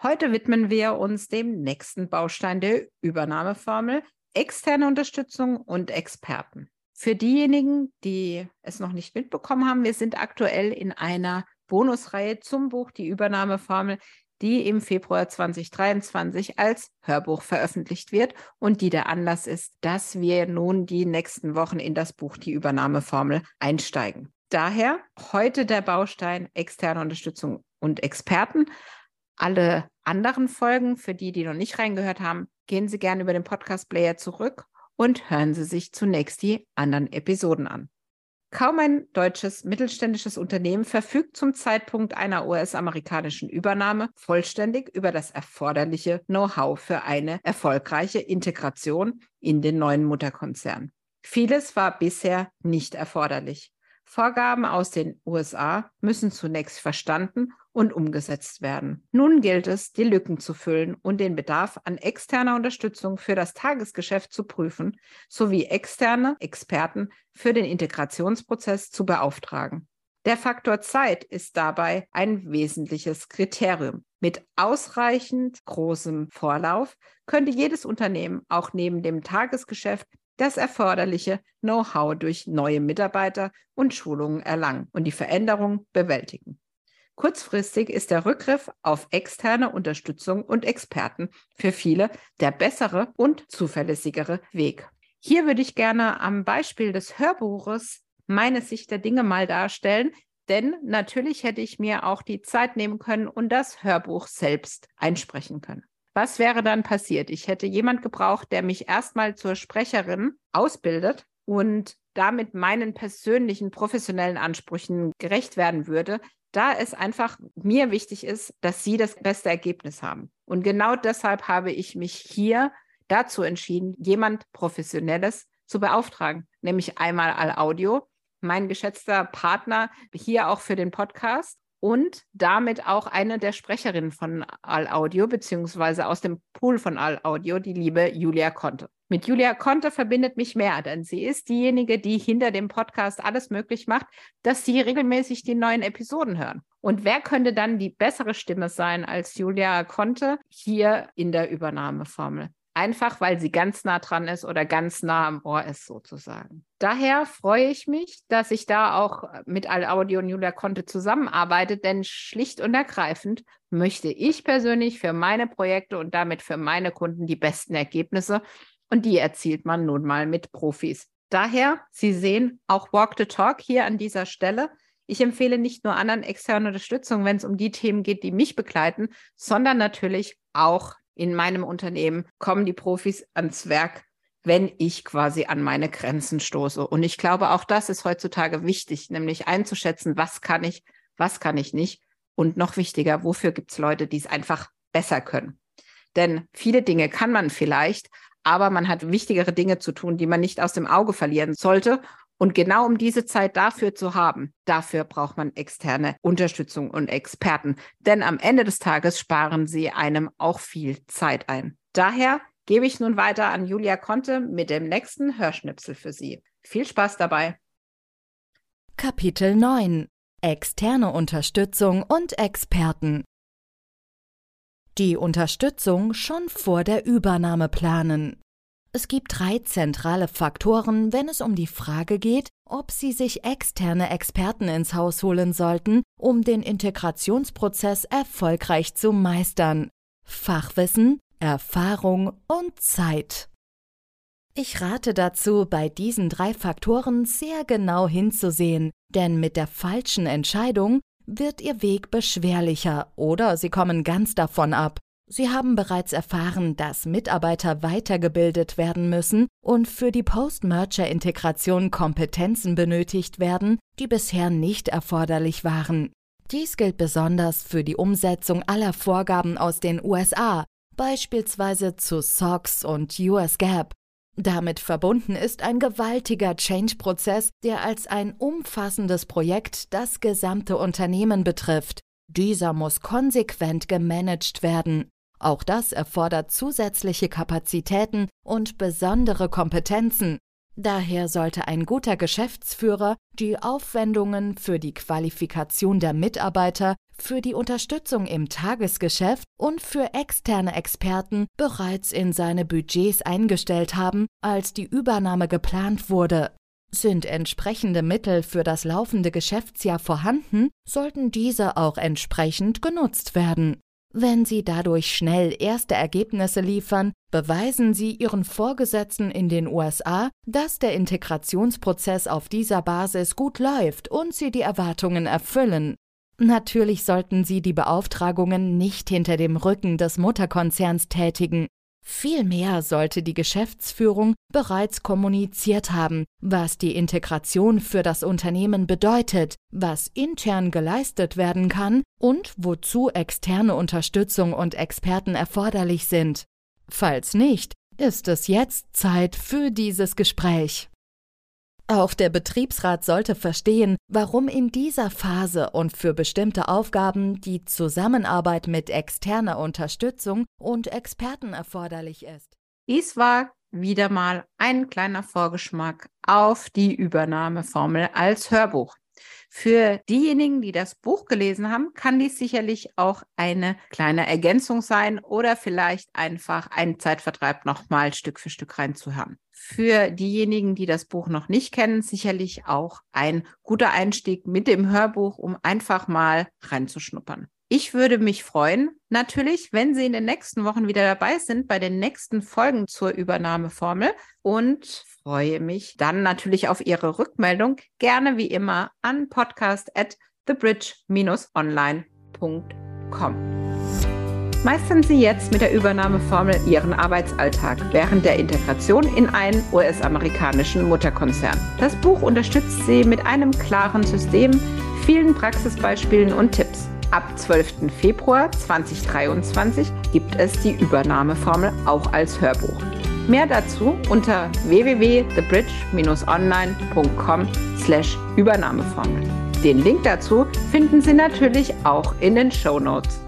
Heute widmen wir uns dem nächsten Baustein der Übernahmeformel, externe Unterstützung und Experten. Für diejenigen, die es noch nicht mitbekommen haben, wir sind aktuell in einer Bonusreihe zum Buch Die Übernahmeformel, die im Februar 2023 als Hörbuch veröffentlicht wird und die der Anlass ist, dass wir nun die nächsten Wochen in das Buch Die Übernahmeformel einsteigen. Daher heute der Baustein externe Unterstützung und Experten. Alle anderen Folgen, für die, die noch nicht reingehört haben, gehen Sie gerne über den Podcast-Player zurück und hören Sie sich zunächst die anderen Episoden an. Kaum ein deutsches mittelständisches Unternehmen verfügt zum Zeitpunkt einer US-amerikanischen Übernahme vollständig über das erforderliche Know-how für eine erfolgreiche Integration in den neuen Mutterkonzern. Vieles war bisher nicht erforderlich. Vorgaben aus den USA müssen zunächst verstanden und umgesetzt werden. Nun gilt es, die Lücken zu füllen und den Bedarf an externer Unterstützung für das Tagesgeschäft zu prüfen, sowie externe Experten für den Integrationsprozess zu beauftragen. Der Faktor Zeit ist dabei ein wesentliches Kriterium. Mit ausreichend großem Vorlauf könnte jedes Unternehmen auch neben dem Tagesgeschäft das erforderliche Know-how durch neue Mitarbeiter und Schulungen erlangen und die Veränderung bewältigen. Kurzfristig ist der Rückgriff auf externe Unterstützung und Experten für viele der bessere und zuverlässigere Weg. Hier würde ich gerne am Beispiel des Hörbuches meine Sicht der Dinge mal darstellen, denn natürlich hätte ich mir auch die Zeit nehmen können und das Hörbuch selbst einsprechen können. Was wäre dann passiert? Ich hätte jemand gebraucht, der mich erstmal zur Sprecherin ausbildet und damit meinen persönlichen professionellen Ansprüchen gerecht werden würde, da es einfach mir wichtig ist, dass Sie das beste Ergebnis haben. Und genau deshalb habe ich mich hier dazu entschieden, jemand Professionelles zu beauftragen, nämlich einmal All Audio, mein geschätzter Partner hier auch für den Podcast und damit auch eine der Sprecherinnen von All Audio, beziehungsweise aus dem Pool von All Audio, die liebe Julia Conte. Mit Julia Conte verbindet mich mehr, denn sie ist diejenige, die hinter dem Podcast alles möglich macht, dass Sie regelmäßig die neuen Episoden hören. Und wer könnte dann die bessere Stimme sein als Julia Conte hier in der Übernahmeformel? Einfach weil sie ganz nah dran ist oder ganz nah am Ohr ist sozusagen. Daher freue ich mich, dass ich da auch mit All Audio und Julia Conte zusammenarbeite, denn schlicht und ergreifend möchte ich persönlich für meine Projekte und damit für meine Kunden die besten Ergebnisse und die erzielt man nun mal mit Profis. Daher, Sie sehen auch Walk the Talk hier an dieser Stelle. Ich empfehle nicht nur anderen externe Unterstützung, wenn es um die Themen geht, die mich begleiten, sondern natürlich auch in meinem Unternehmen kommen die Profis ans Werk, wenn ich quasi an meine Grenzen stoße. Und ich glaube, auch das ist heutzutage wichtig, nämlich einzuschätzen, was kann ich, was kann ich nicht. Und noch wichtiger, wofür gibt es Leute, die es einfach besser können. Denn viele Dinge kann man vielleicht, aber man hat wichtigere Dinge zu tun, die man nicht aus dem Auge verlieren sollte. Und genau um diese Zeit dafür zu haben, dafür braucht man externe Unterstützung und Experten. Denn am Ende des Tages sparen sie einem auch viel Zeit ein. Daher gebe ich nun weiter an Julia Conte mit dem nächsten Hörschnipsel für Sie. Viel Spaß dabei. Kapitel 9 Externe Unterstützung und Experten Die Unterstützung schon vor der Übernahme planen. Es gibt drei zentrale Faktoren, wenn es um die Frage geht, ob Sie sich externe Experten ins Haus holen sollten, um den Integrationsprozess erfolgreich zu meistern. Fachwissen, Erfahrung und Zeit. Ich rate dazu, bei diesen drei Faktoren sehr genau hinzusehen, denn mit der falschen Entscheidung wird Ihr Weg beschwerlicher oder Sie kommen ganz davon ab. Sie haben bereits erfahren, dass Mitarbeiter weitergebildet werden müssen und für die Post-Merger-Integration Kompetenzen benötigt werden, die bisher nicht erforderlich waren. Dies gilt besonders für die Umsetzung aller Vorgaben aus den USA, beispielsweise zu SOX und US GAAP. Damit verbunden ist ein gewaltiger Change-Prozess, der als ein umfassendes Projekt das gesamte Unternehmen betrifft. Dieser muss konsequent gemanagt werden. Auch das erfordert zusätzliche Kapazitäten und besondere Kompetenzen. Daher sollte ein guter Geschäftsführer die Aufwendungen für die Qualifikation der Mitarbeiter, für die Unterstützung im Tagesgeschäft und für externe Experten bereits in seine Budgets eingestellt haben, als die Übernahme geplant wurde. Sind entsprechende Mittel für das laufende Geschäftsjahr vorhanden, sollten diese auch entsprechend genutzt werden. Wenn Sie dadurch schnell erste Ergebnisse liefern, beweisen Sie Ihren Vorgesetzten in den USA, dass der Integrationsprozess auf dieser Basis gut läuft und Sie die Erwartungen erfüllen. Natürlich sollten Sie die Beauftragungen nicht hinter dem Rücken des Mutterkonzerns tätigen. Vielmehr sollte die Geschäftsführung bereits kommuniziert haben, was die Integration für das Unternehmen bedeutet, was intern geleistet werden kann und wozu externe Unterstützung und Experten erforderlich sind. Falls nicht, ist es jetzt Zeit für dieses Gespräch. Auch der Betriebsrat sollte verstehen, warum in dieser Phase und für bestimmte Aufgaben die Zusammenarbeit mit externer Unterstützung und Experten erforderlich ist. Dies war wieder mal ein kleiner Vorgeschmack auf die Übernahmeformel als Hörbuch. Für diejenigen, die das Buch gelesen haben, kann dies sicherlich auch eine kleine Ergänzung sein oder vielleicht einfach ein Zeitvertreib nochmal Stück für Stück reinzuhören. Für diejenigen, die das Buch noch nicht kennen, sicherlich auch ein guter Einstieg mit dem Hörbuch, um einfach mal reinzuschnuppern. Ich würde mich freuen, natürlich, wenn Sie in den nächsten Wochen wieder dabei sind bei den nächsten Folgen zur Übernahmeformel und freue mich dann natürlich auf Ihre Rückmeldung. Gerne wie immer an podcast at thebridge-online.com. Meistern Sie jetzt mit der Übernahmeformel Ihren Arbeitsalltag während der Integration in einen US-amerikanischen Mutterkonzern. Das Buch unterstützt Sie mit einem klaren System, vielen Praxisbeispielen und Tipps. Ab 12. Februar 2023 gibt es die Übernahmeformel auch als Hörbuch. Mehr dazu unter www.thebridge-online.com/übernahmeformel. Den Link dazu finden Sie natürlich auch in den Show Notes.